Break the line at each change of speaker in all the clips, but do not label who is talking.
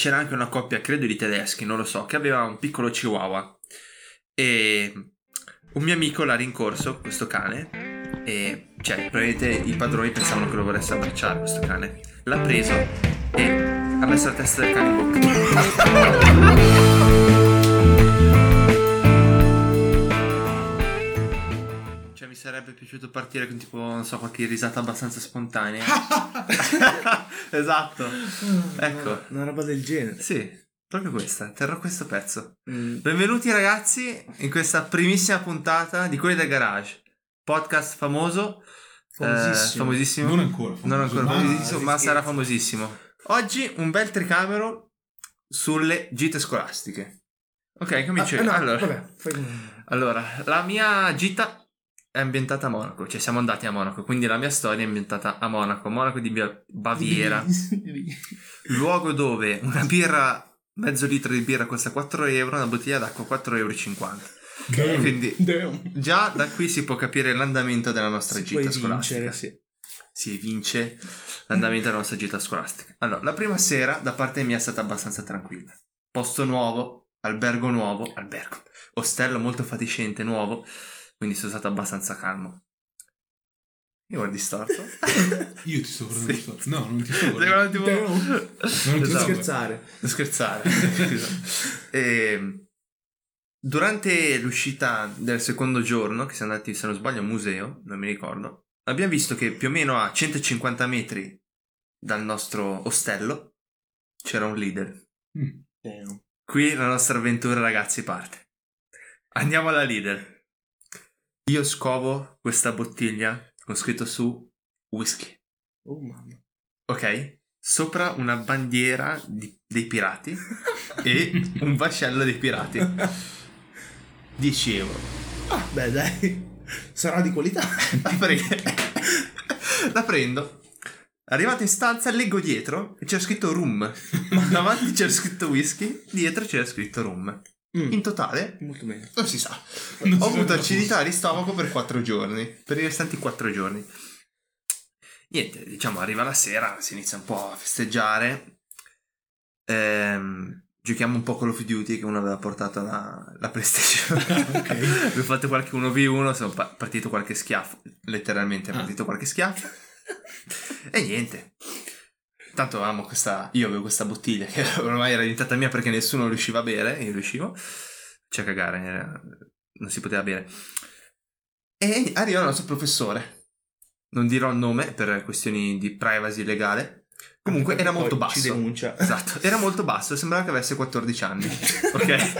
c'era anche una coppia, credo di tedeschi, non lo so, che aveva un piccolo chihuahua. E un mio amico l'ha rincorso, questo cane, e cioè, probabilmente i padroni pensavano che lo volesse abbracciare questo cane. L'ha preso e ha messo la testa del cane in bocca. sarebbe piaciuto partire con tipo, non so, qualche risata abbastanza spontanea. esatto. Ecco.
Una roba del genere.
Sì, proprio questa. Terrò questo pezzo.
Mm.
Benvenuti ragazzi in questa primissima puntata di Quelli del Garage, podcast famoso,
Famosissimo.
eh, famosissimo.
Non ancora.
Non ancora
ma-
famosissimo, ma
scherzi.
sarà famosissimo. Oggi un bel tricamero sulle gite scolastiche. Ok, comincio
Ah, no,
allora,
vabbè, fai-
allora, la mia gita è ambientata a Monaco, cioè siamo andati a Monaco, quindi la mia storia è ambientata a Monaco, Monaco di Baviera, luogo dove una birra, mezzo litro di birra costa 4 euro, una bottiglia d'acqua 4,50 euro.
Damn.
Quindi
Damn.
già da qui si può capire l'andamento della nostra
Si
gita scolastica.
vincere, sì.
Si vince l'andamento della nostra gita scolastica. Allora, la prima sera da parte mia è stata abbastanza tranquilla. Posto nuovo, albergo nuovo, albergo, ostello molto fatiscente, nuovo, quindi sono stato abbastanza calmo. Mi guardi storto?
Io ti sto guardando.
Sì.
storto. No, non ti sto guardando
tipo-
Non ti
Esatto.
scherzare.
Non scherzare. E, durante l'uscita del secondo giorno, che siamo andati, se non sbaglio, a un museo, non mi ricordo, abbiamo visto che più o meno a 150 metri dal nostro ostello c'era un leader.
Mm.
Qui la nostra avventura, ragazzi, parte. Andiamo alla leader. Io scovo questa bottiglia con scritto su whisky.
Oh mamma.
Ok? Sopra una bandiera di- dei pirati e un vascello dei pirati. 10 euro.
Ah, beh, dai. Sarà di qualità.
La, pre- La prendo. Arrivato in stanza, leggo dietro e c'è scritto rum. Davanti c'era scritto whisky, dietro c'era scritto rum.
Mm.
In totale,
Molto bene.
non si sa.
Non si
Ho
sa
avuto acidità di stomaco per 4 giorni. Per i restanti 4 giorni. Niente, diciamo, arriva la sera, si inizia un po' a festeggiare. Ehm, giochiamo un po' Call of Duty che uno aveva portato la, la PlayStation.
Ok.
Abbiamo fatto qualche 1v1, sono pa- partito qualche schiaffo. Letteralmente è
Ah.
partito qualche schiaffo. e niente. Tanto avevamo questa. Io avevo questa bottiglia che ormai era diventata mia perché nessuno riusciva a bere. Io riuscivo. C'è a cagare, era- non si poteva bere. E arriva il nostro professore. Non dirò il nome per questioni di privacy legale. Comunque era molto
Poi Ci
basso.
denuncia.
Esatto, era molto basso, sembrava che avesse 14 anni. Ok?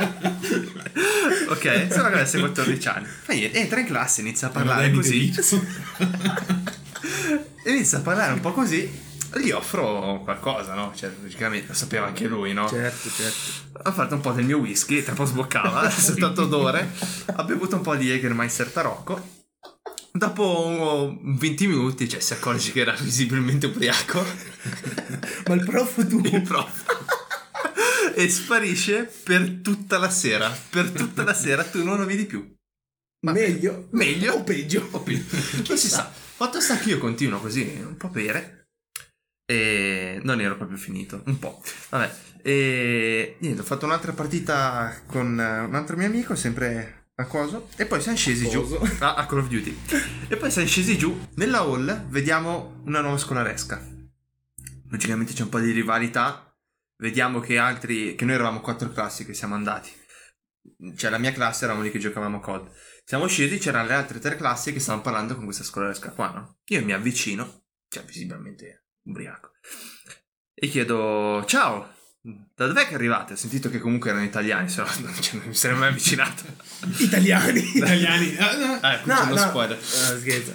ok, sembrava che avesse 14 anni. Niente, entra in classe, inizia a parlare così. Inizia a parlare un po' così. Gli offro qualcosa, no? Cioè, logicamente lo sapeva anche lui, no?
Certo, certo.
Ha fatto un po' del mio whisky, tra un po' sboccava, soltanto odore. Ha bevuto un po' di Jägermeister Tarocco. Dopo un 20 minuti, cioè, si accorge che era visibilmente ubriaco.
Ma il prof tu.
il prof. e sparisce per tutta la sera. Per tutta la sera tu non lo vedi più. Vabbè.
Meglio.
Meglio
O peggio.
o più. Non si sa. Fatto sta che io continuo così, un po' bere. E non ero proprio finito, un po'. Vabbè. E niente, ho fatto un'altra partita con eh, un altro mio amico, sempre a coso. E poi siamo scesi giù.
Coso.
Ah, a Call of Duty. E poi siamo scesi giù. Nella hall vediamo una nuova scolaresca. Logicamente c'è un po' di rivalità. Vediamo che altri. che noi eravamo quattro classi che siamo andati. Cioè, la mia classe eravamo lì che giocavamo a COD. Siamo scesi, c'erano le altre tre classi che stavano parlando con questa scolaresca qua, no? Io mi avvicino, cioè visibilmente ubriaco, e chiedo: Ciao, da dov'è che arrivate? Ho sentito che comunque erano italiani, se no non, non mi sarei mai avvicinato.
Italiani.
Italiani. Ah, no.
Ah, ecco,
No,
c'è
no.
spoiler.
Ah, scherzo.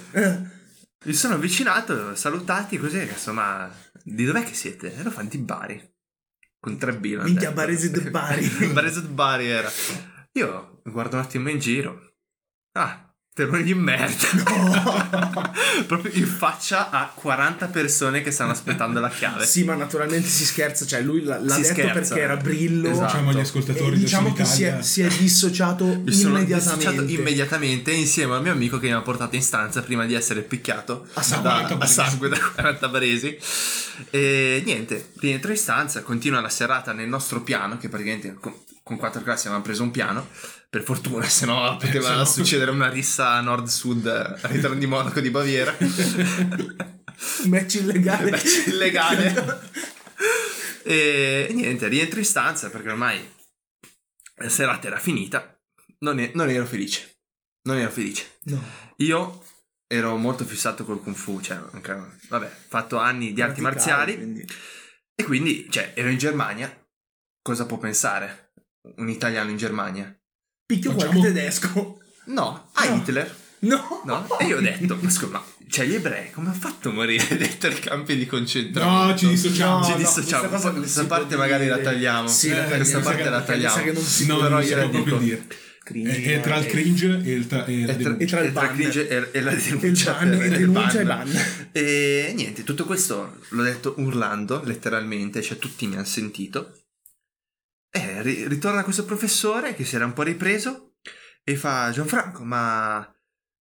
Mi sono avvicinato, salutati così, adesso, ma di dov'è che siete? Ero fan di Bari. Con tre B.
Minchia. Barese de Bari.
Barese de Bari era. Io guardo un attimo in giro. Ah, terroni di merda. Proprio in faccia a 40 persone che stanno aspettando la chiave.
Sì, ma naturalmente si scherza, cioè lui l'ha, l'ha
Si
detto
scherza.
perché era Brillo.
Esatto.
Diciamo agli
E
ascoltatori
diciamo
del
che si è, si è dissociato
Mi
immediatamente.
dissociato immediatamente insieme al mio amico che mi ha portato in stanza prima di essere picchiato
A sangue.
da,
40
a
baresi.
sangue da 40 baresi. E niente, rientro in stanza, continua la serata nel nostro piano, che praticamente con, con quattro classi avevamo preso un piano, per fortuna, se no poteva
se no.
succedere una rissa nord-sud al ritorno di Monaco di Baviera.
Match illegale.
Match illegale. e niente, rientro in stanza perché ormai la serata era finita, non, e- non ero felice, non ero felice.
No.
Io ero molto fissato col Kung Fu, cioè, anche- vabbè, fatto anni di arti marziali
quindi.
e quindi, cioè, ero in Germania. Cosa può pensare un italiano in Germania?
Picchio
Facciamo-
qualche tedesco.
No, a
No.
Hitler.
No.
No? E io ho detto, ma scusa, ma cioè gli ebrei come hanno fatto a morire dentro i campi di concentramento?
No, ci dissociamo.
No,
Ci
no,
dissociamo.
questa non
questa
può
parte magari la
dire.
tagliamo.
Sì,
Eh,
la tagliamo.
questa parte
che-
la tagliamo.
che non si
No,
però la
proprio
dico.
dire.
Cringe,
È, è tra il cringe e il, tra- e la
E tra,
denuncia.
E tra il ban.
cringe e, e la
E il
denuncia.
ban,
per-
e denuncia
ban. E niente, tutto questo l'ho detto urlando, letteralmente, cioè tutti mi hanno sentito. E ri- ritorna questo professore che si era un po' ripreso e fa Gianfranco, ma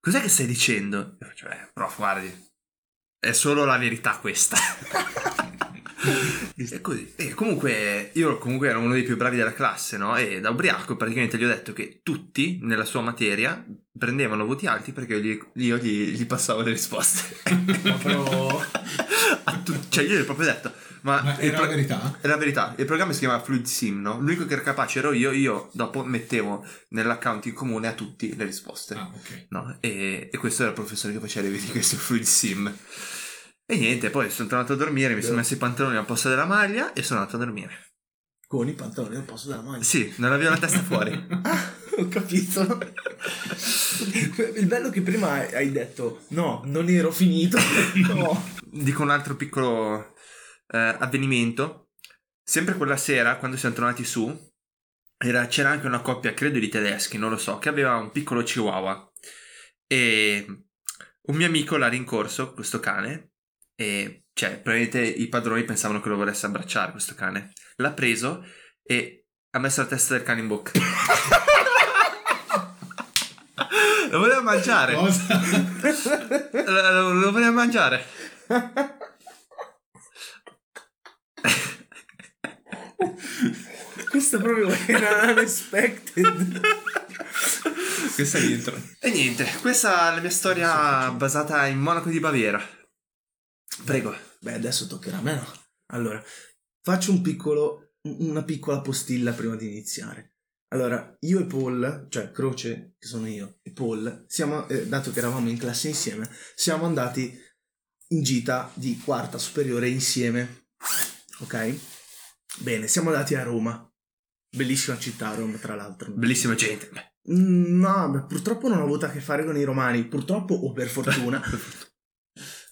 cos'è che stai dicendo? Io faccio, eh, prof, guardi, è solo la verità questa. e così. E comunque, io comunque ero uno dei più bravi della classe, no? E da ubriaco praticamente gli ho detto che tutti nella sua materia prendevano voti alti perché io gli, io gli- gli passavo le risposte.
Proprio-
tu- cioè io gli ho proprio detto, ma,
Ma era
pro-
la verità?
è la verità, il programma si chiama Fluid Sim, no? L'unico che era capace ero io, io dopo mettevo nell'account in comune a tutti le risposte.
Ah, ok.
No? E, e questo era il professore che faceva le verifiche su Fluid Sim. E niente, poi sono tornato a dormire, mi sono messo i pantaloni al posto della maglia e sono andato a dormire.
Con i pantaloni al posto della maglia.
Sì, non avevo la testa fuori.
Ah, ho capito. Il bello è che prima hai detto no, non ero finito. No.
Dico un altro piccolo eh, avvenimento. Sempre quella sera, quando siamo tornati su, era- c'era anche una coppia, credo di tedeschi, non lo so, che aveva un piccolo chihuahua. E un mio amico l'ha rincorso, questo cane, e cioè, probabilmente i padroni pensavano che lo volesse abbracciare, questo cane. L'ha preso e ha messo la testa del cane in bocca. lo voleva mangiare.
Cosa?
Lo, lo- lo voleva mangiare.
Questo proprio era unexpected.
Questa è l'intro. E niente, questa è la mia storia basata in Monaco di Baviera. Prego.
Beh, adesso toccherà a me, no? Allora, faccio un piccolo, una piccola postilla prima di iniziare. Allora, io e Paul, cioè Croce, che sono io, e Paul, siamo, eh, dato che eravamo in classe insieme, siamo andati in gita di quarta superiore insieme. Ok? Bene, siamo andati a Roma. Bellissima città Roma, tra l'altro.
Bellissima gente.
Mm, No, beh, purtroppo non ho avuto a che fare con i romani, purtroppo o per fortuna.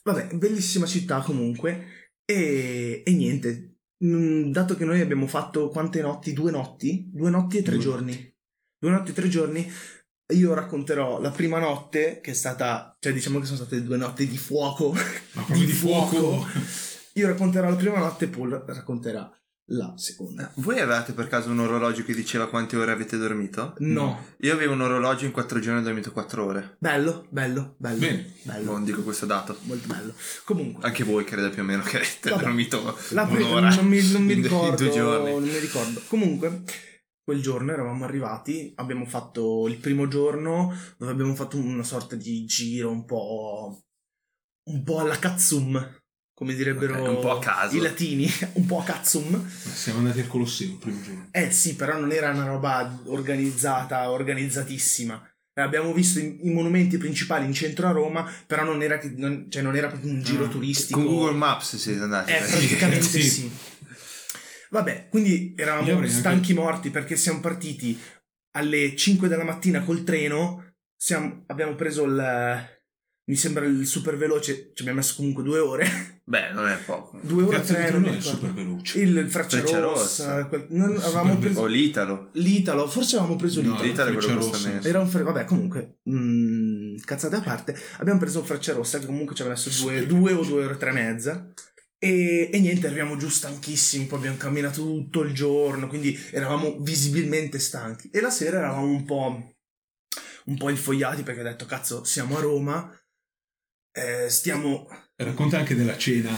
Vabbè, bellissima città comunque. E, e niente, Mm, dato che noi abbiamo fatto quante notti? Due notti? Due notti e tre
Due
giorni. Due notti e tre giorni. Io racconterò la prima notte, che è stata, cioè diciamo che sono state due notti di fuoco.
Ma proprio di fuoco.
Io racconterò la prima notte e Paul racconterà la seconda.
Voi avevate per caso un orologio che diceva quante ore avete dormito?
No.
Io avevo un orologio in 4 giorni ho dormito 4 ore.
Bello, bello, bello.
Bene.
Bello.
Non dico questo dato.
Molto bello. Comunque.
Anche voi credo più o meno che avete
Vabbè.
dormito
La pri-
un'ora.
non, mi, non mi
in- in
ricordo.
due giorni.
Non mi ricordo. Comunque, quel giorno eravamo arrivati. Abbiamo fatto il primo giorno dove abbiamo fatto una sorta di giro un po'. un po' alla Katsum. Come direbbero
Ok, un po' a caso.
i latini, un po' a Katsum.
Siamo andati al Colosseo il primo giorno.
Eh sì, però non era una roba organizzata, organizzatissima. Abbiamo visto i, i monumenti principali in centro a Roma, però non era, che- non- cioè non era proprio un giro
Ah,
turistico.
Con Google Maps siete andati.
Eh, praticamente
Sì.
sì. Vabbè, quindi eravamo stanchi morti perché siamo partiti alle 5 della mattina col treno. Siamo- abbiamo preso il. Mi sembra il super veloce. Ci abbiamo messo comunque due ore.
Beh, non è poco.
Due ore e
Cazzo
tre. non
è
ricordo.
super veloce.
Il, il Freccia,
Freccia
Rossa.
Rossa.
quel- non- avevamo preso
O l'Italo.
l'Italo. Forse avevamo preso
No,
l'Italo.
L'Italo è quello
Freccia
che costa
Rossa.
meno.
Era un fre- Vabbè, comunque. mm, ehm, cazzate a parte, abbiamo preso il Frecciarossa che comunque ci aveva messo due, due o due ore e tre e mezza. E, e niente, arriviamo giù stanchissimi, poi abbiamo camminato tutto il giorno, quindi eravamo visibilmente stanchi. E la sera eravamo un po', un po' infogliati perché ho detto, cazzo, siamo a Roma, eh, stiamo
Racconta anche della cena.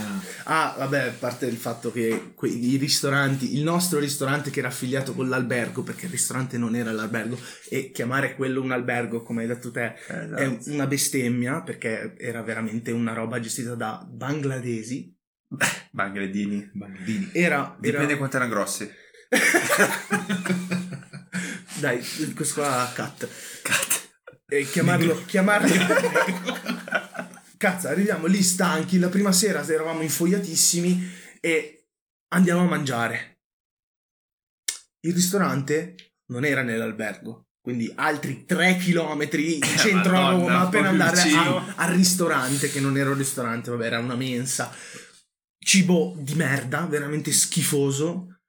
Ah, vabbè, a parte il fatto che que- i ristoranti, il nostro ristorante che era affiliato con l'albergo, perché il ristorante non era l'albergo, e chiamare quello un albergo, come hai detto te,
Eh,
è una bestemmia, perché era veramente una roba gestita da bangladesi.
Bangladini.
Bambini.
Era...
Dipende
era...
quanto erano grossi.
Dai, questo qua cut.
Cut.
E chiamarlo... chiamarlo... Cazzo, arriviamo lì stanchi, la prima sera eravamo infogliatissimi e andiamo a mangiare. Il ristorante non era nell'albergo, quindi altri 3 km in centro a
Madonna,
Roma per andare a- al ristorante, che non era un ristorante, vabbè, era una mensa. Cibo di merda, veramente schifoso,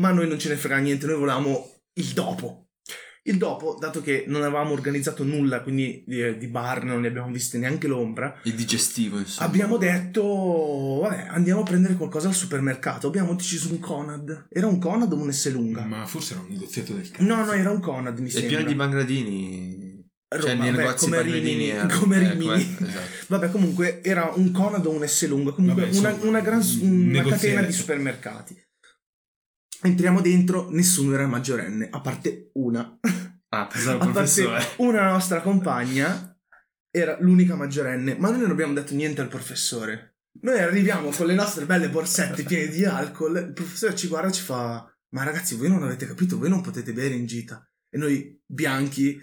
ma a noi non ce ne frega niente, noi volevamo il dopo. Il dopo, dato che non avevamo organizzato nulla, quindi di, di bar non ne abbiamo viste neanche l'ombra,
Il digestivo, insomma.
Abbiamo detto, vabbè, andiamo a prendere qualcosa al supermercato. Abbiamo deciso un Conad. Era un Conad o un S lunga?
Ma forse era un negoziato del cazzo.
No, no, era un Conad, mi
È
sembra.
pieno di bangladini.
Roma,
cioè, nei
beh,
negozi
come. Rimini,
eh,
come
eh,
Rimini.
esatto.
Vabbè, comunque era un Conad o un S lunga. Comunque
Vabbè,
una, una gran
un
una catena di supermercati. Entriamo dentro, nessuno era maggiorenne, a parte una.
Ah, pensavo
A parte
professore.
una nostra compagna era l'unica maggiorenne, ma noi non abbiamo detto niente al professore. Noi arriviamo con le nostre belle borsette piene di alcol, il professore ci guarda e ci fa: Ma ragazzi, voi non avete capito, voi non potete bere in gita. E noi bianchi,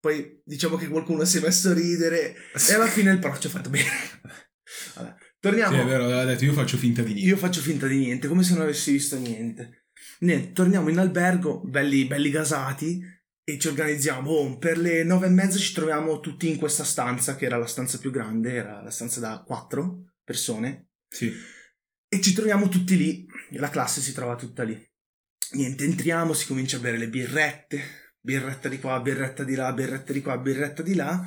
poi diciamo che qualcuno si è messo a ridere, e alla fine il prof ci ha fatto bene. Vabbè, torniamo.
Sì, è vero, aveva detto io faccio finta di niente.
Io faccio finta di niente, come se non avessi visto niente. Niente, torniamo in albergo, belli, belli gasati, e ci organizziamo. Oh, per le nove e mezza ci troviamo tutti in questa stanza, che era la stanza più grande, era la stanza da quattro persone.
Sì.
E ci troviamo tutti lì, la classe si trova tutta lì. Niente, entriamo, si comincia a bere le birrette, birretta di qua, birretta di là, birretta di qua, birretta di là.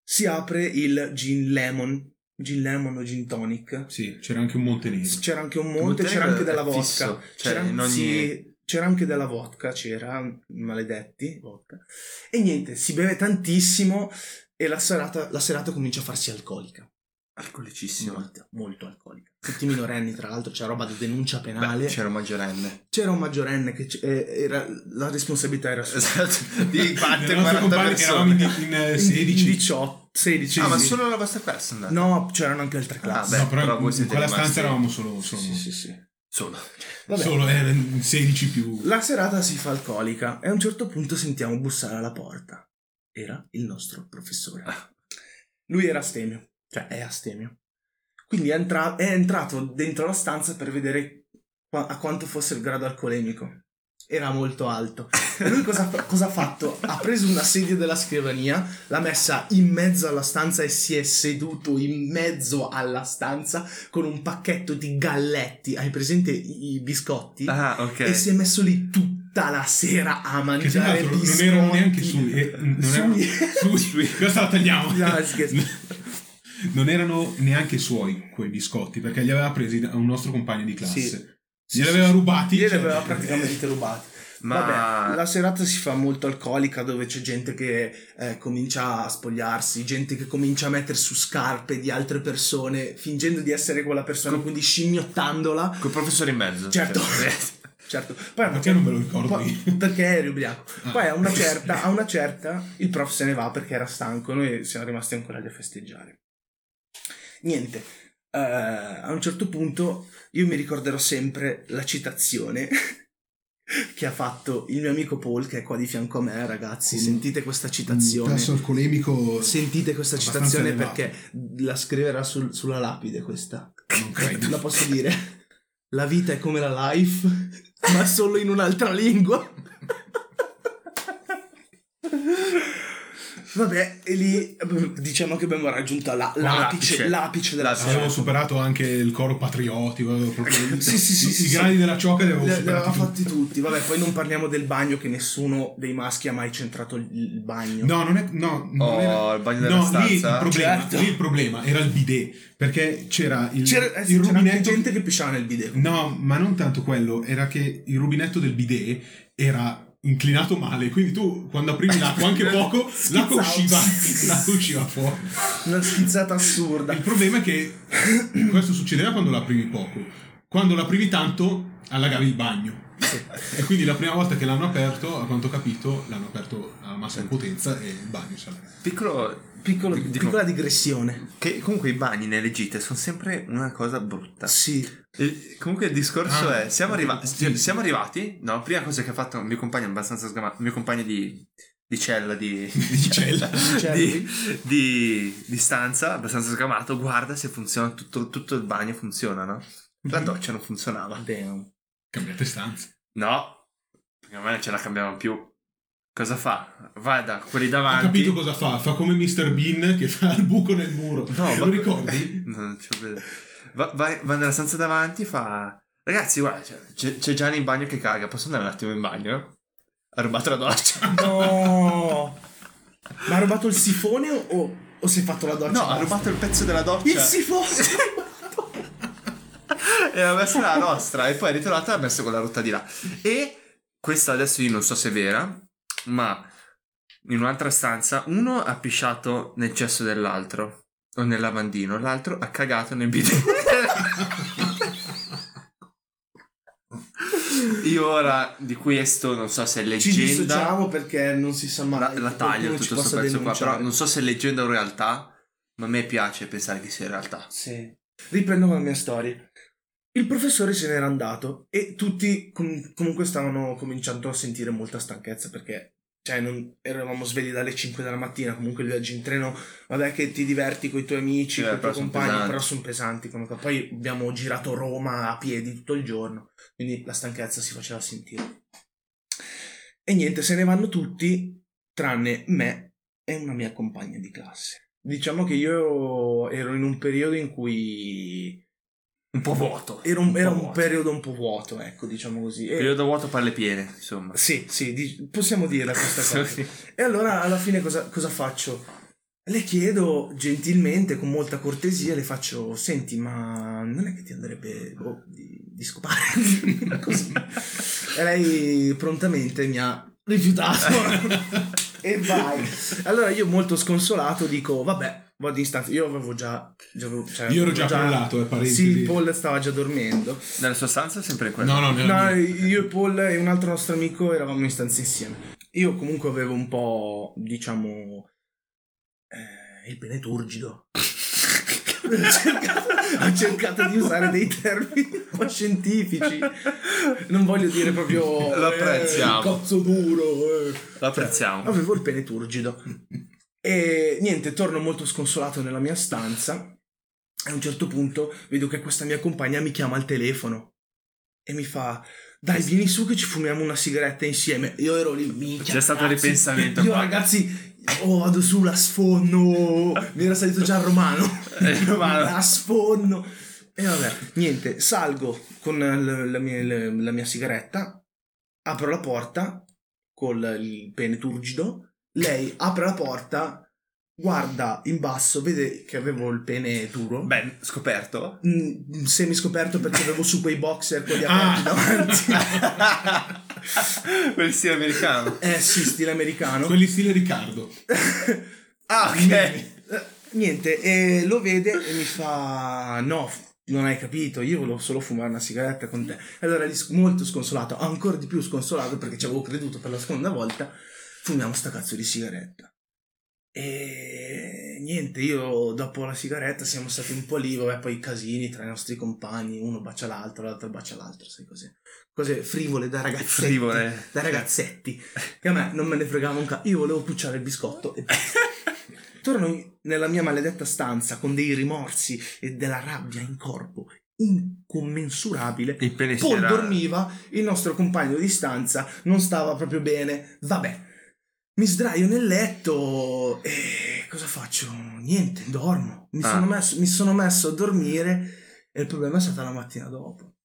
Si apre il gin lemon, gin lemon o gin tonic.
Sì, c'era anche un Montenegro.
C'era anche un monte, c'era anche della vodka.
fisso, cioè,
c'era,
in ogni-
sì, c'era anche della vodka, c'era, maledetti, vodka. E niente, si beve tantissimo e la serata, la serata comincia a farsi alcolica.
Alcolicissimo.
Molto, molto alcolica. Tutti minorenni, tra l'altro, c'è roba di denuncia penale.
Beh, c'era un maggiorenne.
C'era un maggiorenne che eh, era, la responsabilità era sua.
Esatto. Di
nostro
40
compagno eravamo
persone.
in, in, eh,
In-
16.
in 18, 16.
Ah, ma solo la vostra classe andata?
No, c'erano anche altre
Ah,
classi.
beh,
no, però,
però voi
in
siete
quella
rimasti-
stanza eravamo solo, solo,
sì, sì, sì.
Solo.
Vabbè.
solo eh, 16 più.
La serata si fa alcolica e a un certo punto sentiamo bussare alla porta. Era il nostro professore. Lui era astemio, cioè è astemio. Quindi è, entra- è entrato dentro la stanza per vedere qua- a quanto fosse il grado alcolemico. Era molto alto. E lui cosa, cosa ha fatto? Ha preso una sedia della scrivania, l'ha messa in mezzo alla stanza e si è seduto in mezzo alla stanza con un pacchetto di galletti. Hai presente i i biscotti?
Ah, ok.
e si è messo lì tutta la sera a
Che
mangiare
l'altro non erano neanche sui. eh, non erano,
Sui.
sui. Questa la tagliamo.
No, scherzo.
Non erano neanche suoi quei biscotti perché li aveva presi da un nostro compagno di classe.
Sì.
Glieli aveva rubati.
Glieli
cioè-
aveva praticamente rubati.
Ma
Vabbè, la serata si fa molto alcolica dove c'è gente che eh, comincia a spogliarsi, gente che comincia a mettere su scarpe di altre persone fingendo di essere quella persona,
Com-
quindi scimmiottandola.
col professore in mezzo.
Certo.
Cioè,
Certo, poi
Perché non me lo ricordo
Poi-
io?
perché eri ubriaco.
Ah.
Poi a una, certa, a una certa il prof se ne va perché era stanco, noi siamo rimasti ancora lì a festeggiare. Niente, eh, a un certo punto io mi ricorderò sempre la citazione che ha fatto il mio amico Paul che è qua di fianco a me, ragazzi.
Con
Sentite questa
Un
citazione.
tasso alcolemico
Sentite questa citazione
elevato.
perché la scriverà sul- sulla lapide questa.
Non credo.
La posso dire? La vita è come la life, ma solo in un'altra lingua. Vabbè, e lì eh, diciamo che abbiamo raggiunto la- l'apice,
l'apice.
l'apice della.
Avevo
serata.
superato anche il coro patriottico. proprio-
Sì, sì, sì,
i,
sì,
i
sì.
gradi della ciocca li avevo
Li, avevamo fatti tutti. Vabbè, poi non parliamo del bagno che nessuno dei maschi ha mai centrato il, bagno.
No, non è. No, non
Oh,
era-
il bagno della
no, lì il,
stanza?
problema,
Certo.
lì il problema era il bidet. Perché c'era il,
C'era, eh sì,
il
c'era
rubinetto.
gente che pisciava nel bidet.
No, ma non tanto quello. Era che il rubinetto del bidet era inclinato male. Quindi tu, quando aprivi l'acqua, anche poco, l'acqua usciva, l'acqua usciva fuori.
Una schizzata assurda.
Il problema è che questo succedeva quando l'aprivi poco. Quando l'aprivi tanto, allagavi il bagno. E quindi la prima volta che l'hanno aperto, a quanto ho capito, l'hanno aperto alla massima potenza e il bagno si.
Piccolo,
Piccolo- piccola digressione.
Che comunque i bagni nelle gite sono sempre una cosa brutta.
Sì.
E comunque il discorso
Ah,
è: siamo, arriva-
sì.
siamo arrivati. No, prima cosa che ha fatto un mio compagno abbastanza sgamato. Il mio compagno di, di cella, di, di
cella.
di, di- di stanza, abbastanza sgamato. Guarda se funziona tutto, tutto il bagno, funziona, no? La doccia non funzionava.
Damn.
Cambiate stanze.
No, perché a me non ce la cambiamo più. Cosa fa? Va da quelli davanti.
capito cosa fa? Fa come Mr. Bean che fa il buco nel muro.
No,
lo
ma-
ricordi?
No, non ci vedo. Va, va- va nella stanza davanti fa... Ragazzi, guarda, c'è- c'è, Gianni in bagno che caga. Posso andare un attimo in bagno? Ha rubato la doccia.
No. Ma ha rubato il sifone o, o si è fatto la doccia?
No, ha rubato il pezzo della doccia.
il sifone.
e l'ha messa la nostra. E poi è ritornata e l'ha messa con la rotta di là. E questa adesso io non so se è vera, ma in un'altra stanza uno ha pisciato nel cesso dell'altro. O nel lavandino. L'altro ha cagato nel bidet. Io ora di questo non so se è
Ci
leggenda.
dissociamo perché non si sa mai.
La, la taglio
ci
tutto questo pezzo qua, però non so se è leggenda o realtà, ma a me piace pensare che sia realtà.
Sì. Riprendo con la mia storia. Il professore se n'era andato e tutti com- comunque stavano cominciando a sentire molta stanchezza perché cioè non eravamo svegli dalle 5 della mattina, comunque il viaggio in treno, vabbè che ti diverti con i tuoi amici, con i tuoi compagni, però sono pesanti cosa. Poi abbiamo girato Roma a piedi tutto il giorno, quindi la stanchezza si faceva sentire. E niente, se ne vanno tutti tranne me e una mia compagna di classe. Diciamo che io ero in un periodo in cui
Un po' vuoto.
era un,
po'
era un
vuoto.
periodo un po' vuoto, ecco, diciamo così. E-
Periodo vuoto palle piene, insomma.
sì, sì, di- possiamo dirla questa cosa. E allora alla fine cosa, cosa faccio? Le chiedo gentilmente, con molta cortesia, le faccio: Senti, ma non è che ti andrebbe boh, di, di scopare? Così. E lei prontamente mi ha rifiutato. e vai. Allora io, molto sconsolato, dico: Vabbè, vado in stanza. Io avevo già. già avevo- cioè,
Io ero già crollato, eh, parentesi.
Sì, Paul stava già dormendo.
Nella sua stanza sempre quella?
No, no,
No,
mia.
io e Paul e un altro nostro amico eravamo in stanza insieme. Io comunque avevo un po', diciamo, eh, il pene turgido. cercato, ho cercato di usare dei termini un po' scientifici. Non voglio dire proprio...
Lo apprezziamo.
Eh, cazzo duro. eh.
Lo apprezziamo.
Avevo il pene turgido. E niente, torno molto sconsolato nella mia stanza. E a un certo punto vedo che questa mia compagna mi chiama al telefono e mi fa: Dai, vieni su che ci fumiamo una sigaretta insieme. Io ero lì, minchia.
C'è stato ripensamento
Io,
qua.
ragazzi, oh, vado su, la sfonno. Mi era salito già il romano.
Eh, romano.
La sfonno. E vabbè, niente, salgo con l- la mia, la mia sigaretta, apro la porta col il pene turgido, lei apre la porta, guarda in basso, vede che avevo il pene duro,
Beh, scoperto.
mm, semi scoperto perché avevo su quei boxer con gli
Ah.
aperti davanti.
Quel stile americano.
Eh sì, stile americano.
Quelli stile Riccardo.
Ah,
Eh, Niente, e lo vede e mi fa: No, non hai capito, io volevo solo fumare una sigaretta con te. E allora lì molto sconsolato, ancora di più sconsolato perché ci avevo creduto per la seconda volta. Fumiamo sta cazzo di sigaretta. E niente, io dopo la sigaretta siamo stati un po' lì, vabbè, poi casini tra i nostri compagni, uno bacia l'altro, l'altro bacia l'altro, sai così. Cose frivole da ragazzetti.
Frivole.
Da ragazzetti. Che a me non me ne fregava un cazzo. Io volevo pucciare il biscotto e. Torno nella mia maledetta stanza con dei rimorsi e della rabbia in corpo incommensurabile.
Era-
dormiva, il nostro compagno di stanza non stava proprio bene. Vabbè, Mi sdraio nel letto e cosa faccio? Niente, dormo. Mi,
Ah.
sono, messo, mi sono messo a dormire e il problema è stata la mattina dopo.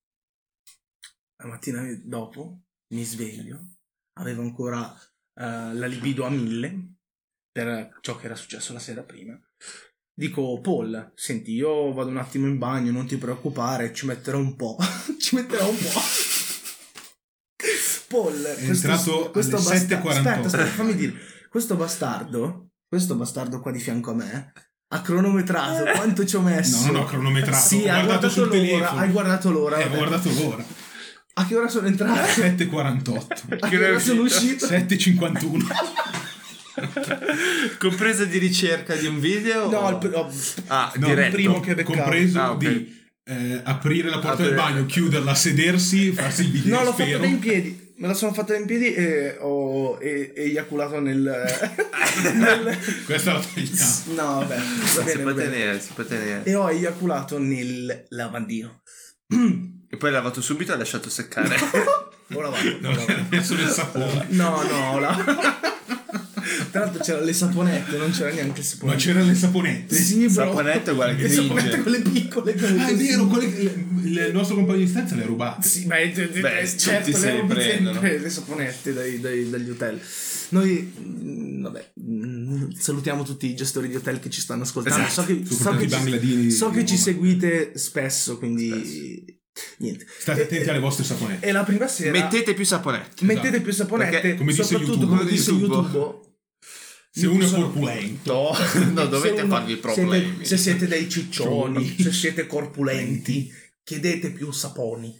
La mattina dopo mi sveglio, avevo ancora eh, la libido a mille per ciò che era successo la sera prima. Dico, Paul, senti, io vado un attimo in bagno, non ti preoccupare, ci metterò un po'. ci metterò un po'. Paul,
È entrato alle
basta-
7.48.
Aspetta, aspetta, fammi dire. Questo bastardo, questo bastardo qua di fianco a me, ha cronometrato quanto ci ho messo.
No, non ho cronometrato,
Sì,
ho
hai
guardato
guardato
sul
l'ora,
telefono.
hai guardato l'ora.
Eh, ho guardato l'ora.
A che ora sono entrato?
7.48.
A che ora sono uscito?
7.51.
Compresa di ricerca di un video?
No,
o-
il, pr- oh,
Ah,
No,
diretto.
il primo che beccavo.
compreso
Ah, ok.
di eh, aprire la porta
Aprire-
del bagno, chiuderla, sedersi, farsi il bidet
No, l'ho
spero.
fatta in piedi. Me la sono fatta in piedi e ho e- eiaculato nel, nel-
Questa la tagliamo.
No, vabbè, va
si
bene,
può
va bene.
tenere, si può tenere.
E ho eiaculato nel lavandino.
E poi l'ha lavato subito e l'ha lasciato seccare.
Ho lavato.
No,
ho lavato.
messo nel sapone.
No, no, ho lavato. Tra l'altro c'erano le saponette, non c'era neanche il sapone.
Ma c'erano le saponette.
Sì, bro.
Saponette uguale che
Le saponette quelle piccole. quelle
Ah, è vero, quelle che- il, nostro compagno di stanza le ha rubate.
Sì, ma è, è-
Beh,
certo,
se
le rubi
prendono.
le saponette dai- dai- dagli hotel. Noi, mm, vabbè, mm, salutiamo tutti i gestori di hotel che ci stanno ascoltando.
Esatto.
So che, so che ci, so che ci seguite spesso, quindi niente.
State
E-
attenti alle vostre saponette.
E la prima sera
Mettete più saponette.
mettete
esatto.
più saponette,
Perché,
come
soprattutto
YouTube,
come disse
YouTube.
YouTube.
Se uno è corpulento.
No, dovete
Se uno-
farvi problemi.
se siete dei ciccioni,
Cioni.
se siete corpulenti, chiedete più saponi.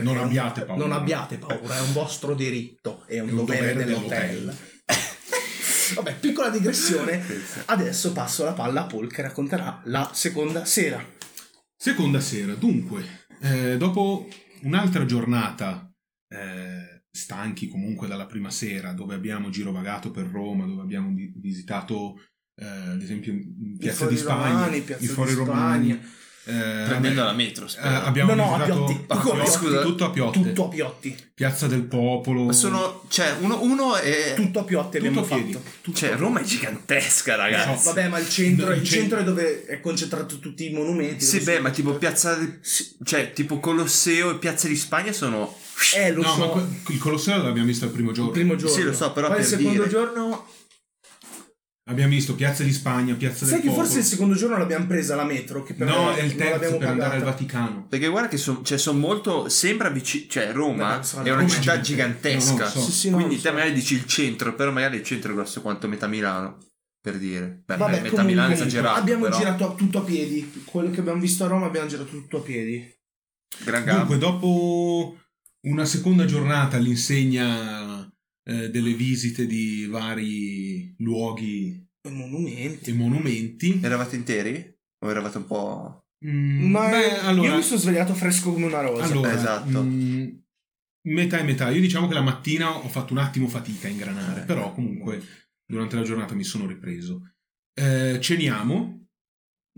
Non abbiate paura.
Non abbiate paura, è un vostro diritto, è un,
È un
dovere,
dovere
dell'hotel.
dell'hotel.
Vabbè, piccola digressione. Adesso passo la palla a Paul che racconterà la seconda sera.
Seconda sera, dunque, eh, dopo un'altra giornata, eh, stanchi comunque dalla prima sera, dove abbiamo girovagato per Roma, dove abbiamo vi- visitato, eh, ad esempio, Piazza di Spagna,
Romani, Piazza
i Fori Romani, eh,
Prendendo
vabbè,
la metro,
eh, abbiamo
No, no, a
visitato
Piotti.
a Piotti,
scusa?
tutto a Piotti,
Tutto a Piotti.
Piazza del Popolo.
Ma sono... Cioè, uno, uno è...
Tutto a Piotti
Tutto
abbiamo
piedi.
fatto. Tutto
Cioè, Roma è gigantesca, ragazzi.
Vabbè, ma il centro,
il centro-
è dove è concentrato tutti i monumenti.
Sì, beh, ma tipo Piazza... Cioè, tipo Colosseo e Piazza di Spagna sono...
Eh, lo
No,
so.
ma que- il Colosseo l'abbiamo visto il primo giorno.
Il primo giorno.
Sì, lo so, però
Poi il
per
secondo
dire.
giorno.
Abbiamo visto Piazza di Spagna, Piazza
Sai
del
che
Popolo.
forse il secondo giorno l'abbiamo presa la metro? Che però
No, è il terzo
l'abbiamo
per andare al
pagata.
Vaticano.
Perché guarda che sono cioè, son molto... Sembra vicino... Cioè, Roma
Beh, so-
è una
Roma
città
gigante.
gigantesca.
No, no, so.
Sì, sì, no,
Quindi te
so.
magari dici il centro, però magari il centro è grosso quanto metà Milano. Per dire. Beh,
Vabbè,
metà Milano è esagerato,
abbiamo
però.
girato tutto a piedi. Quello che abbiamo visto a Roma abbiamo girato tutto a piedi.
Gran.
Dunque, dopo una seconda giornata all'insegna eh, delle visite di vari luoghi
E monumenti.
e monumenti,
Eravate interi? O eravate un po'...
mm,
Ma
beh, allora,
io mi sono svegliato fresco come una rosa.
allora,
Esatto.
mm, metà e metà. Io diciamo che la mattina ho fatto un attimo fatica a ingranare,
Eh.
però comunque durante la giornata mi sono ripreso. Eh, ceniamo,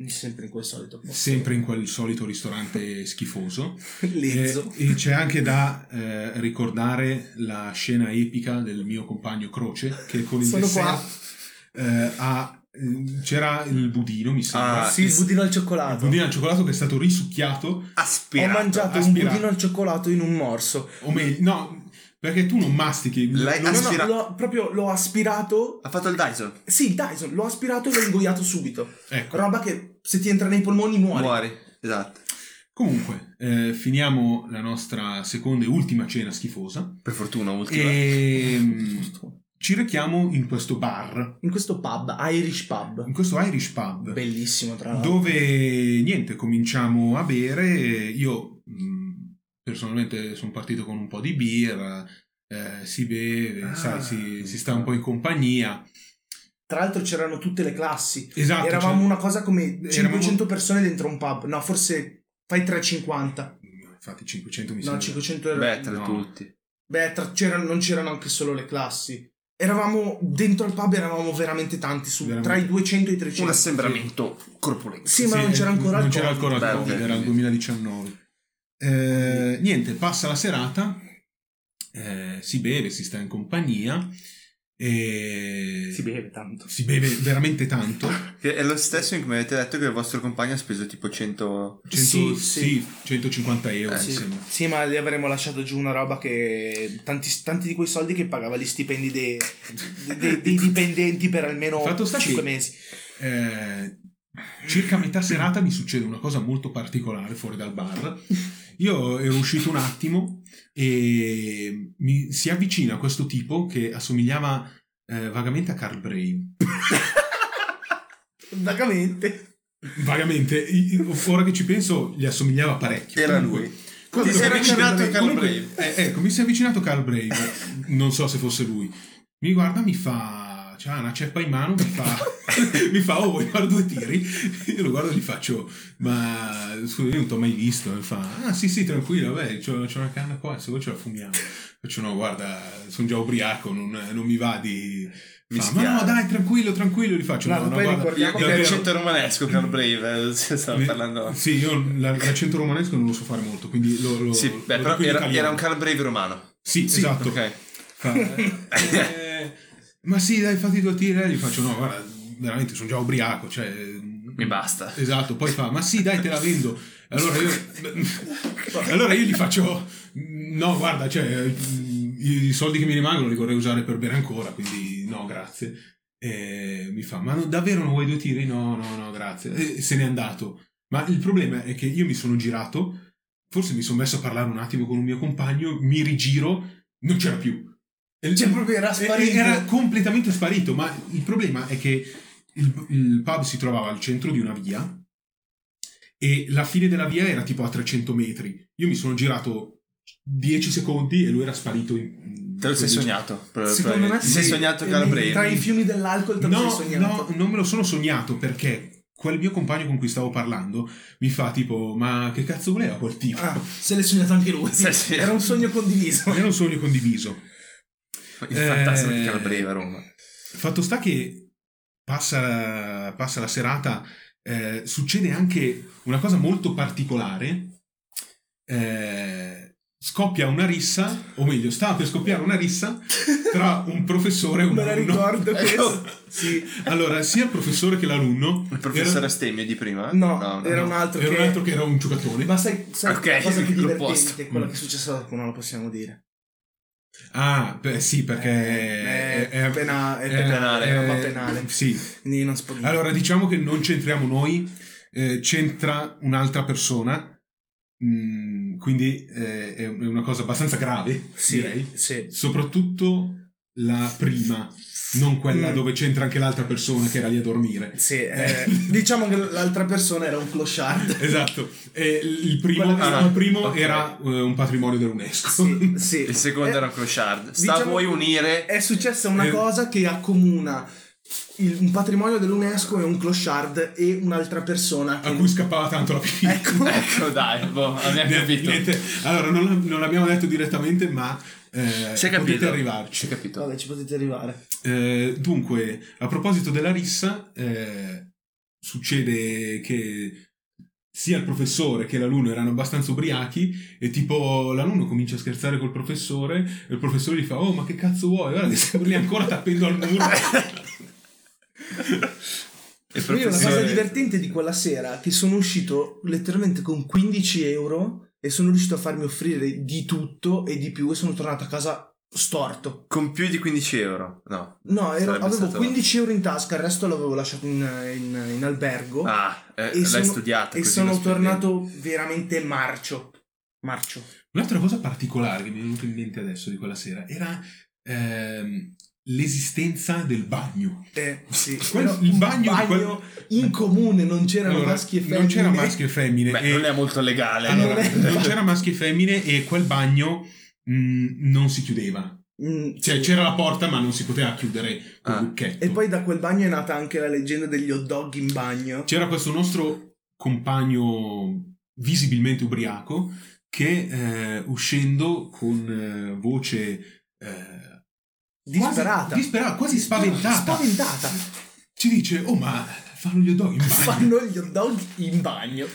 Sempre in quel solito posto.
sempre in quel solito ristorante schifoso.
Lezzo.
Eh, e c'è anche da eh, ricordare la scena epica del mio compagno Croce che con il
Sono
dessert eh, ha- eh, c'era il budino mi sembra
Ah,
sì, il budino al
il
cioccolato.
budino al cioccolato che è stato risucchiato
Ho
Aspirato.
mangiato un
aspirato.
budino al cioccolato in un morso.
o meglio no perché tu non mastichi
L'hai
non-
No, no,
Aspira-
l'ho- proprio l'ho aspirato.
Ha fatto il Dyson.
Sì, Dyson, l'ho aspirato e l'ho ingoiato subito.
ecco
Roba che se ti entra nei polmoni muori.
Muori. Esatto.
comunque eh, finiamo la nostra seconda e ultima cena schifosa
Per fortuna, ultima.
e mm, ci rechiamo in questo bar
In questo pub, Irish pub.
in questo Irish pub
Bellissimo, tra l'altro.
dove niente cominciamo a bere io personalmente sono partito con un po' di birra eh, si beve
Ah.
sai si, si sta un po' in compagnia
Tra l'altro c'erano tutte le classi.
esatto
Eravamo
cioè-
una cosa come 500
Eravamo-
persone dentro un pub. No, forse fai 350.
infatti 500 mi
No,
sembra
500 era...
Beh, tra
no.
tutti.
Beh, tra- c'erano- non c'erano anche solo le classi. Eravamo dentro al pub, eravamo veramente tanti, su,
Veramente.
tra i 200 e i 300.
Un assembramento corpulento.
Sì, ma non c'era ancora
non
il
c'era
Covid.
ancora il Covid, era il 2019 Eh, niente passa la serata eh, si beve si sta in compagnia E
Si beve tanto.
si beve veramente tanto.
Che è lo stesso in cui mi avete detto che il vostro compagno ha speso tipo 100...
100,
Sì,
sì,
sì.
150 euro,
Eh,
Sì, sì, ma gli avremmo lasciato giù una roba che. Tanti, tanti di quei soldi che pagava gli stipendi dei, dei- dei dipendenti per almeno
Fatto sta
5
che-
mesi.
Eh, circa a metà serata mi succede una cosa molto particolare fuori dal bar. Io ero uscito un attimo e mi si avvicina questo tipo che assomigliava eh, vagamente a Carl Brave.
Vagamente.
Vagamente, ora che ci penso, gli assomigliava parecchio.
Era
Comunque-
lui. Ti sei avvicinato a Carl Brave.
eh, ecco, mi si è avvicinato Carl Brave. Non so se fosse lui. Mi guarda, mi fa. C'ha una ceppa in mano, mi fa. mi fa, oh, vuoi fare due tiri? Io lo guardo e gli faccio, ma scusa, io non ti ho mai visto. Mi fa, ah, sì, sì, tranquillo, vabbè, c'ho, c'ho una canna qua, se vuoi ce la fumiamo. Faccio, no, guarda, sono già ubriaco, non, non mi va di.
Mi
Fa, ma no, dai, tranquillo, tranquillo, gli faccio.
No,
No, no,
poi
guarda,
ricordiamo
davvero-
l'accento romanesco Carl Brave, eh, stavo parlando...
Sì, io la- l'accento romanesco non lo so fare molto, quindi lo, lo,
Sì,
lo
beh, però
dico in
era, era un Carl Brave romano.
Sì,
Sì,
esatto.
Ok.
Fa, eh, ma sì, dai, fatti due tiri. E gli faccio, no, guarda, veramente sono già ubriaco, cioè...
Mi basta.
Esatto, poi fa, ma sì, dai, te la vendo. Allora io, allora io gli faccio, no, guarda, cioè, i soldi che mi rimangono li vorrei usare per bere ancora, quindi no, grazie. E mi fa, ma no, davvero non vuoi due tiri? No, no, no, grazie. E se n'è andato. Ma il problema è che io mi sono girato, forse mi sono messo a parlare un attimo con un mio compagno, mi rigiro, non c'era più.
Cioè, proprio era sparito.
Era completamente sparito, ma il problema è che il, il pub si trovava al centro di una via e la fine della via era tipo a 300 metri. Io mi sono girato 10 secondi e lui era sparito. In,
Te lo sei sognato?
Secondo me.
Ti sei sognato
E nei- Tra i fiumi dell'alcol te lo
No,
sei sognato.
no, non me lo sono sognato perché quel mio compagno con cui stavo parlando mi fa tipo, ma che cazzo voleva quel tipo?
Ah, se l'è sognato anche lui.
Sì, sì.
Era un sogno condiviso.
Era un sogno condiviso.
Il fantasma
Eh,
di Carl Brave a Roma.
Fatto sta che passa, passa la serata, eh, succede anche una cosa molto particolare. eh, scoppia una rissa, o meglio, stava per scoppiare una rissa tra un professore e un
Me la
alunno.
ricordo questo. Sì.
Allora, sia il professore che l'alunno.
Il professore
era,
Stemmio di prima?
No, era un altro
era
che...
un altro che era un giocatore.
Ma sai, sai
Ok,
la cosa più
l'opposto.
divertente? Quella
Mm.
che è successa dopo non lo possiamo dire.
Ah, beh, sì, perché
è,
è,
pena- è penale,
è-
è penale.
Sì.
Non spogliamo.
Allora, diciamo che non c'entriamo noi, eh, c'entra un'altra persona. mm, quindi eh, è una cosa abbastanza grave,
sì,
direi.
sì.
Soprattutto la prima, non quella
Mm.
dove c'entra anche l'altra persona che era lì a dormire.
Sì, eh, diciamo che l'altra persona era un clochard.
Esatto. E il primo,
Quella-
il primo
ok.
era eh, un patrimonio dell'UNESco.
Sì, sì.
Il secondo
Eh,
era un clochard. Sta
diciamo-
a voi unire...
È successa una
Eh.
cosa che accomuna il- un patrimonio dell'UNESCO e un clochard e un'altra persona che...
A cui scappava tanto la pipì.
Ecco.
Ecco dai, boh, abbiamo capito.
niente. Allora, non, non l'abbiamo detto direttamente, ma eh,
Si è capito.
potete
Si è
arrivarci.
capito.
Vabbè, ci potete arrivare.
Eh, dunque, a proposito della rissa, eh, succede che sia il professore che l'alunno erano abbastanza ubriachi e tipo l'alunno comincia a scherzare col professore e il professore gli fa oh ma che cazzo vuoi? Guarda che sei lì ancora tappendo al muro.
Il
Io la cosa
professore...
divertente di quella sera che sono uscito letteralmente con 15 euro e sono riuscito a farmi offrire di tutto e di più e sono tornato a casa storto.
Con più di 15 euro. No.
No, ero- avevo
stato-
15 euro in tasca, il resto l'avevo lasciato in, in- in albergo
Ah, eh,
e
l'hai
sono,
studiata.
e sono tornato veramente marcio. Marcio.
Un'altra cosa particolare che mi è venuta in mente adesso di quella sera era ehm, l'esistenza del bagno.
Eh, sì.
Quel-
Però
il bagno
bagno in comune, non c'erano
Allora,
maschi e femmine.
Non c'era maschi e femmine.
Beh,
e-
non è molto legale.
Allora,
Non è-
non c'era maschi e femmine e quel bagno mh, non si chiudeva.
Mm,
Cioè
sì.
c'era la porta ma non si poteva chiudere
Ah.
lucchetto.
E poi da quel bagno è nata anche la leggenda degli hot dog in bagno.
C'era questo nostro compagno visibilmente ubriaco che eh, uscendo con eh, voce eh,
Disperata.
quasi, disperata, quasi spaventata,
Spaventata.
ci dice oh ma fanno gli hot dog in bagno
Fanno gli hot dog in bagno.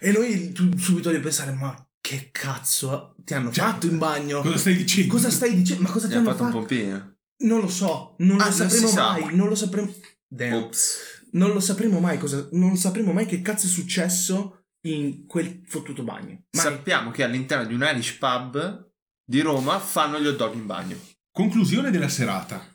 E noi tu- subito di pensare, ma che cazzo ti hanno
Cioè,
fatto in bagno?
cosa stai dicendo?
Cosa stai dicendo? Ma cosa
Mi
ti
ha
hanno
fatto un
fatto?
pompino.
Non lo so, non
Ah,
lo sapremo
si sa.
mai, non lo sapremo... Non lo sapremo mai cosa... Non sapremo mai che cazzo è successo in quel fottuto bagno. Mai.
Sappiamo che all'interno di un Irish pub di Roma fanno gli hot dog in bagno.
Conclusione della serata.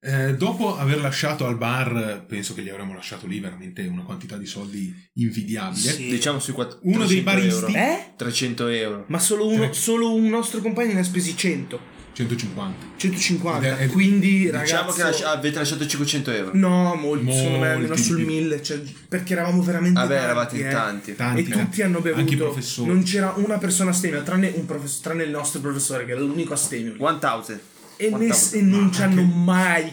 Eh, dopo aver lasciato al bar, penso che gli avremmo lasciato lì veramente una quantità di soldi invidiabile.
Sì.
Diciamo sui 400
Uno dei baristi-
euro.
Eh?
300 euro.
Ma solo, uno,
Tre-
solo un nostro compagno ne ha spesi 100.
150.
150.
Ed è- ed-
quindi,
Diciamo
ragazzi...
che lascia- avete lasciato 500 euro.
No, molti, secondo me
Molti
almeno sul
più.
1000, cioè, perché eravamo veramente
Vabbè,
tanti,
eravate in
eh.
tanti.
Tanti,
E tutti hanno bevuto.
Anche i professori.
Non c'era una persona astemia, tranne, un profes- tranne il nostro professore, che era l'unico astemio.
1000.
E, ness- e non ci hanno mai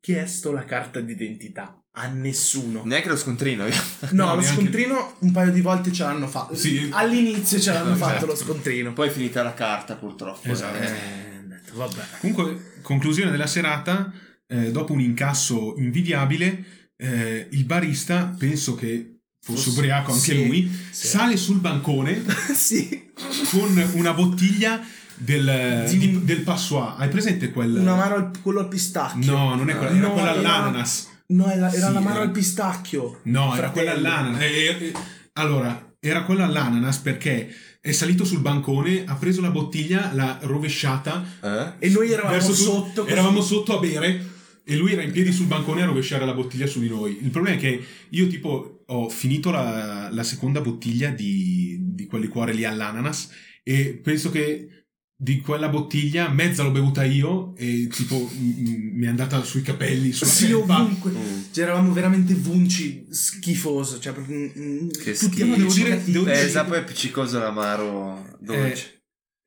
chiesto la carta d'identità. A nessuno.
Neanche lo scontrino. io.
No,
No,
lo
neanche-
scontrino un paio di volte ce l'hanno fatto.
Sì.
All'inizio ce l'hanno
Esatto.
fatto lo scontrino.
Poi è finita la carta, purtroppo.
Esatto.
Eh,
Eh, detto, vabbè.
Comunque, conclusione della serata, eh, dopo un incasso invidiabile, eh, il barista, penso che fosse
Fosse-
ubriaco anche
sì,
lui,
sì.
sale sul bancone
sì.
con una bottiglia del,
Di-
di- del passoir. Hai presente quel...
Un amaro al, quello al pistacchio.
No, non è quella,
No,
era quella
era-
all'ananas.
No, era, era
Sì,
l'amaro
era-
al pistacchio.
No, era
fratello.
quella all'ananas. Eh, eh, allora, era quella all'ananas perché è salito sul bancone, ha preso la bottiglia, l'ha rovesciata
eh?
E noi eravamo sotto. così.
eravamo sotto a bere e lui era in piedi sul bancone a rovesciare la bottiglia su di noi. Il problema è che io tipo ho finito la, la seconda bottiglia di, di quel liquore lì all'ananas e penso che di quella bottiglia mezza l'ho bevuta io e tipo m- m- mi è andata sui capelli, sulla
Sì,
felpa.
ovunque.
Mm.
Cioè, eravamo veramente vunci, schifoso. Cioè, proprio, mm,
Che
tutti
schifo.
devo dire,
devo dire-
Pesa, poi è appiccicoso l'amaro dolce.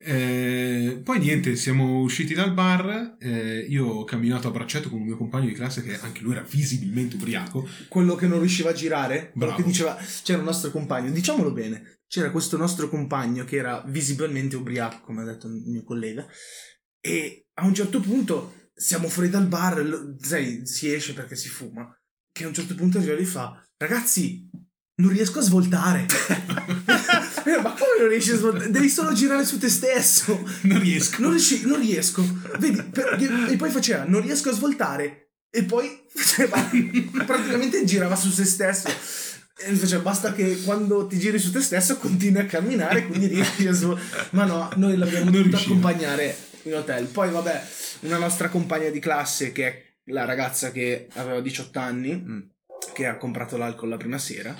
Eh, poi niente, siamo usciti dal bar, eh, io ho camminato a braccetto con un mio compagno di classe che anche lui era visibilmente ubriaco.
quello che non riusciva a girare, quello
Bravo.
che diceva, c'era un nostro compagno, diciamolo bene, c'era questo nostro compagno che era visibilmente ubriaco, come ha detto il mio collega, e a un certo punto siamo fuori dal bar, lo- sai, si esce perché si fuma, che a un certo punto e fa, ragazzi, non riesco a svoltare. Ma come non riesci a svoltare? Devi solo girare su te stesso.
Non riesco.
Non, riesci- non riesco. Vedi, perché- e poi faceva, non riesco a svoltare. E poi faceva, praticamente girava su se stesso. Faceva, basta che quando ti giri su te stesso continui a camminare, quindi riesci a svoltare. Ma no, noi l'abbiamo dovuto accompagnare in hotel. Poi vabbè, una nostra compagna di classe, che è la ragazza che aveva 18 anni,
Mm.
che ha comprato l'alcol la prima sera,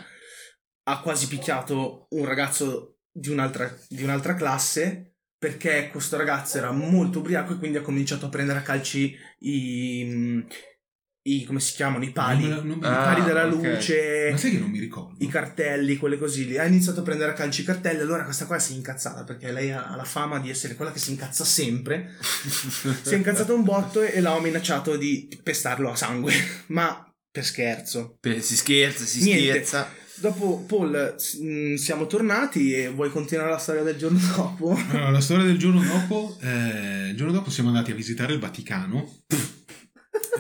ha quasi picchiato un ragazzo di un'altra, di un'altra classe perché questo ragazzo era molto ubriaco e quindi ha cominciato a prendere a calci i, i come si chiamano, i pali,
Non non me
i
Ah,
pali della luce,
Ma sai che non mi ricordo?
i cartelli, quelle così lì. Ha iniziato a prendere a calci i cartelli, allora questa qua si è incazzata perché lei ha la fama di essere quella che si incazza sempre. si è incazzata un botto e l'ho minacciato di pestarlo a sangue, ma per scherzo.
Beh, si scherza, si
Niente.
scherza.
Dopo Paul mh, siamo tornati e vuoi continuare la storia del giorno dopo?
Allora, la storia del giorno dopo, eh, il giorno dopo siamo andati a visitare il Vaticano.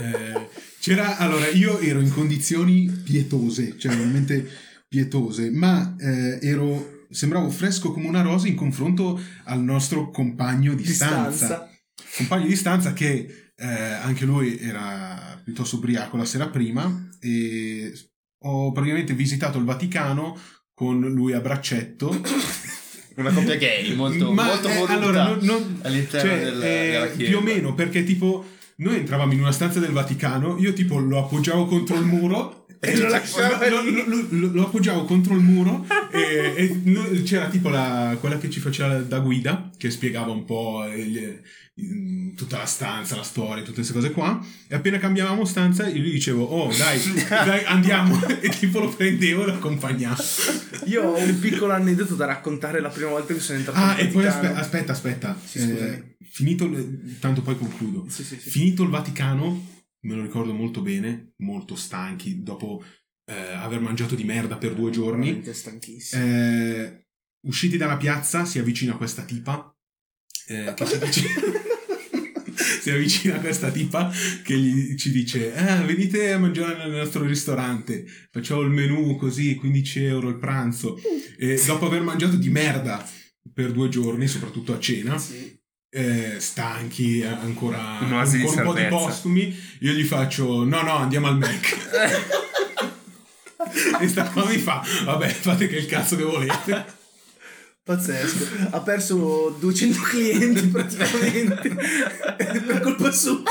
Eh, c'era, allora, io ero in condizioni pietose, cioè veramente pietose, ma eh, ero, sembravo fresco come una rosa in confronto al nostro compagno di, stanza. Compagno di stanza che eh, anche lui era piuttosto ubriaco la sera prima e ho praticamente visitato il Vaticano con lui a braccetto.
Una coppia gay, molto,
Ma,
molto
eh,
voluta
allora, non- non-
all'interno
cioè,
del-
eh,
della chiesa.
più o meno perché tipo noi entravamo in una stanza del Vaticano io tipo lo appoggiavo contro il muro
E lo lasciava
lo, lo- lo- lo appoggiavo contro il muro e, e c'era tipo la, quella che ci faceva da guida che spiegava un po' il- tutta la stanza, la storia, tutte queste cose qua e appena cambiavamo stanza io gli dicevo oh dai, dai andiamo e tipo lo prendevo e lo accompagnavo
Io ho un piccolo aneddoto da raccontare la prima volta che sono entrato
Ah,
in
e poi aspe- aspetta, aspetta.
Sì,
Eh, finito, tanto poi concludo.
Sì, sì, sì.
Finito il Vaticano, me lo ricordo molto bene, molto stanchi, dopo eh, aver mangiato di merda per due giorni. Eh, usciti dalla piazza, si avvicina questa tipa eh, che ci dice... si avvicina questa tipa che gli, ci dice ah, venite a mangiare nel nostro ristorante facciamo il menù così 15 euro il pranzo e dopo aver mangiato di merda per due giorni soprattutto a cena
Sì.
Eh, stanchi, eh, ancora con un po' di postumi, io gli faccio no no andiamo al Mac. e sta qua mi fa, vabbè fate che il cazzo che volete.
Pazzesco. Ha perso 200 clienti praticamente. per colpa sua.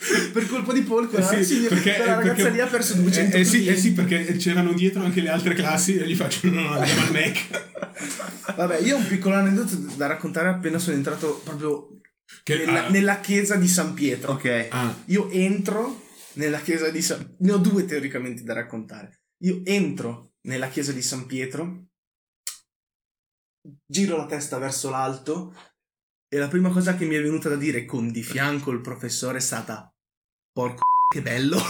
Per colpa di Paul, quella,
Eh sì,
signora-
perché-
quella ragazza
perché-
lì ha perso 200
eh, eh sì, eh sì, perché c'erano dietro anche le altre classi e gli faccio no no andiamo al Mac.
Vabbè, io ho un piccolo aneddoto da raccontare appena sono entrato proprio
Che,
nella,
ah,
nella chiesa di San Pietro.
Ok.
ah,
Io entro nella chiesa di San Ne ho due teoricamente da raccontare. Io entro nella chiesa di San Pietro, giro la testa verso l'alto e la prima cosa che mi è venuta da dire con di fianco il professore è stata porco che bello.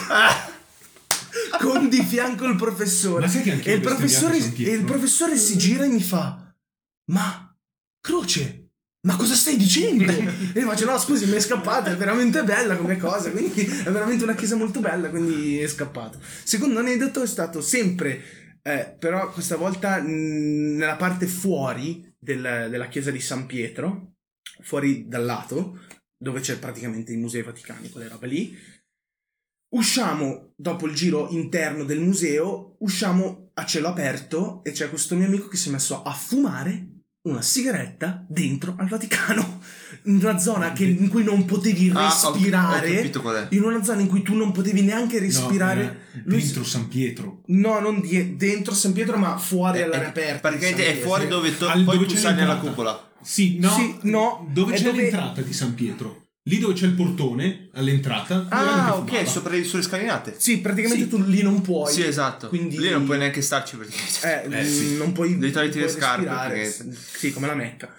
con di fianco il professore. E il, professore, e il professore si gira e mi fa: Ma Croce, ma cosa stai dicendo? e io faccio: No, scusi, mi è scappata. È veramente bella come cosa. Quindi è veramente una chiesa molto bella. Quindi è scappato. Secondo aneddoto è stato sempre, eh, però questa volta mh, nella parte fuori del- della chiesa di San Pietro, fuori dal lato, dove c'è praticamente i musei vaticani, quelle robe lì. Usciamo dopo il giro interno del museo, usciamo a cielo aperto e c'è questo mio amico che si è messo a fumare una sigaretta dentro al Vaticano, in una zona che- in cui non potevi
Ah, ho-
respirare,
Ho, capito qual è.
in una zona in cui tu non potevi neanche respirare.
No, era
Lui-
dentro San Pietro.
No, non die- dentro San Pietro, ma fuori
È-
all'aria
è-
aperta.
Praticamente
San
è fuori dove to- poi
dove
tu sali nella cupola.
Sì, no,
Sì, no,
dove c'è
dove-
l'entrata di San Pietro. Lì dove c'è il portone, all'entrata.
Ah, ok, sopra le, sulle scalinate.
Sì, praticamente
Sì.
tu lì non puoi.
Sì, esatto.
Quindi-
Lì non puoi neanche starci praticamente.
Eh,
Eh, sì.
non puoi.
Devi toglierti le scarpe, perché-
Sì, come la Mecca.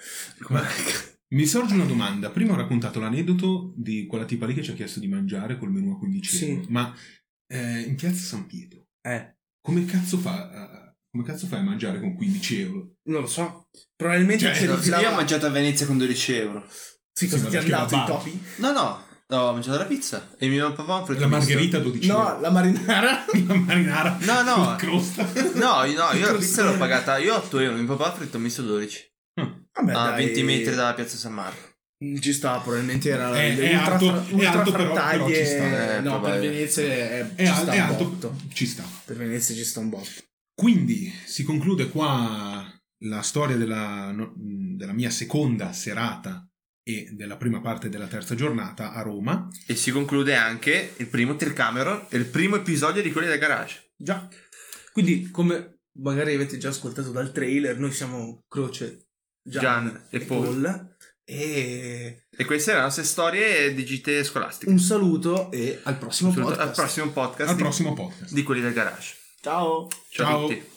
Mi sorge una domanda. Prima ho raccontato l'aneddoto di quella tipa lì che ci ha chiesto di mangiare col menù a 15
Sì.
euro. Ma eh, in piazza San Pietro,
Eh,
come cazzo fa come cazzo fai a mangiare con 15 euro?
non lo so. Probabilmente
Cioè,
c'è
No,
di
Io ho mangiato a Venezia con 12 euro.
Sì, cosa
Sì,
ti
perché
andato i
la
topi?
No, no, ho mangiato la pizza. E mio papà ha
La margherita 12
No,
euro.
la marinara.
La marinara.
No, no.
crosta.
No, io- no, io la pizza l'ho pagata. Io 8 euro. Mio papà ha fritto misto 12.
Vabbè,
A
dai.
20 metri dalla piazza San Marco.
Ci sta, probabilmente era
È- è
ultra,
alto-
fra-
è
ultra
alto, però- però ci sta.
Eh,
no, per. Venezia è,
È,
ci
al-
sta
è
un
alto.
botto.
Ci sta.
Per Venezia ci sta un botto.
Quindi si conclude qua la storia della, della mia seconda serata e della prima parte della terza giornata a Roma.
E si conclude anche il primo Tricameron e il primo episodio di quelli del garage.
Già. Quindi, come magari avete già ascoltato dal trailer, noi siamo Croce, Gian,
Gian e
e Paul. E
E queste erano le nostre storie di gite scolastiche.
un saluto e al prossimo
Saluto-
podcast.
Al prossimo podcast
Al
di,
prossimo podcast.
di quelli del garage.
Ciao.
Ciao,
Ciao.
a tutti.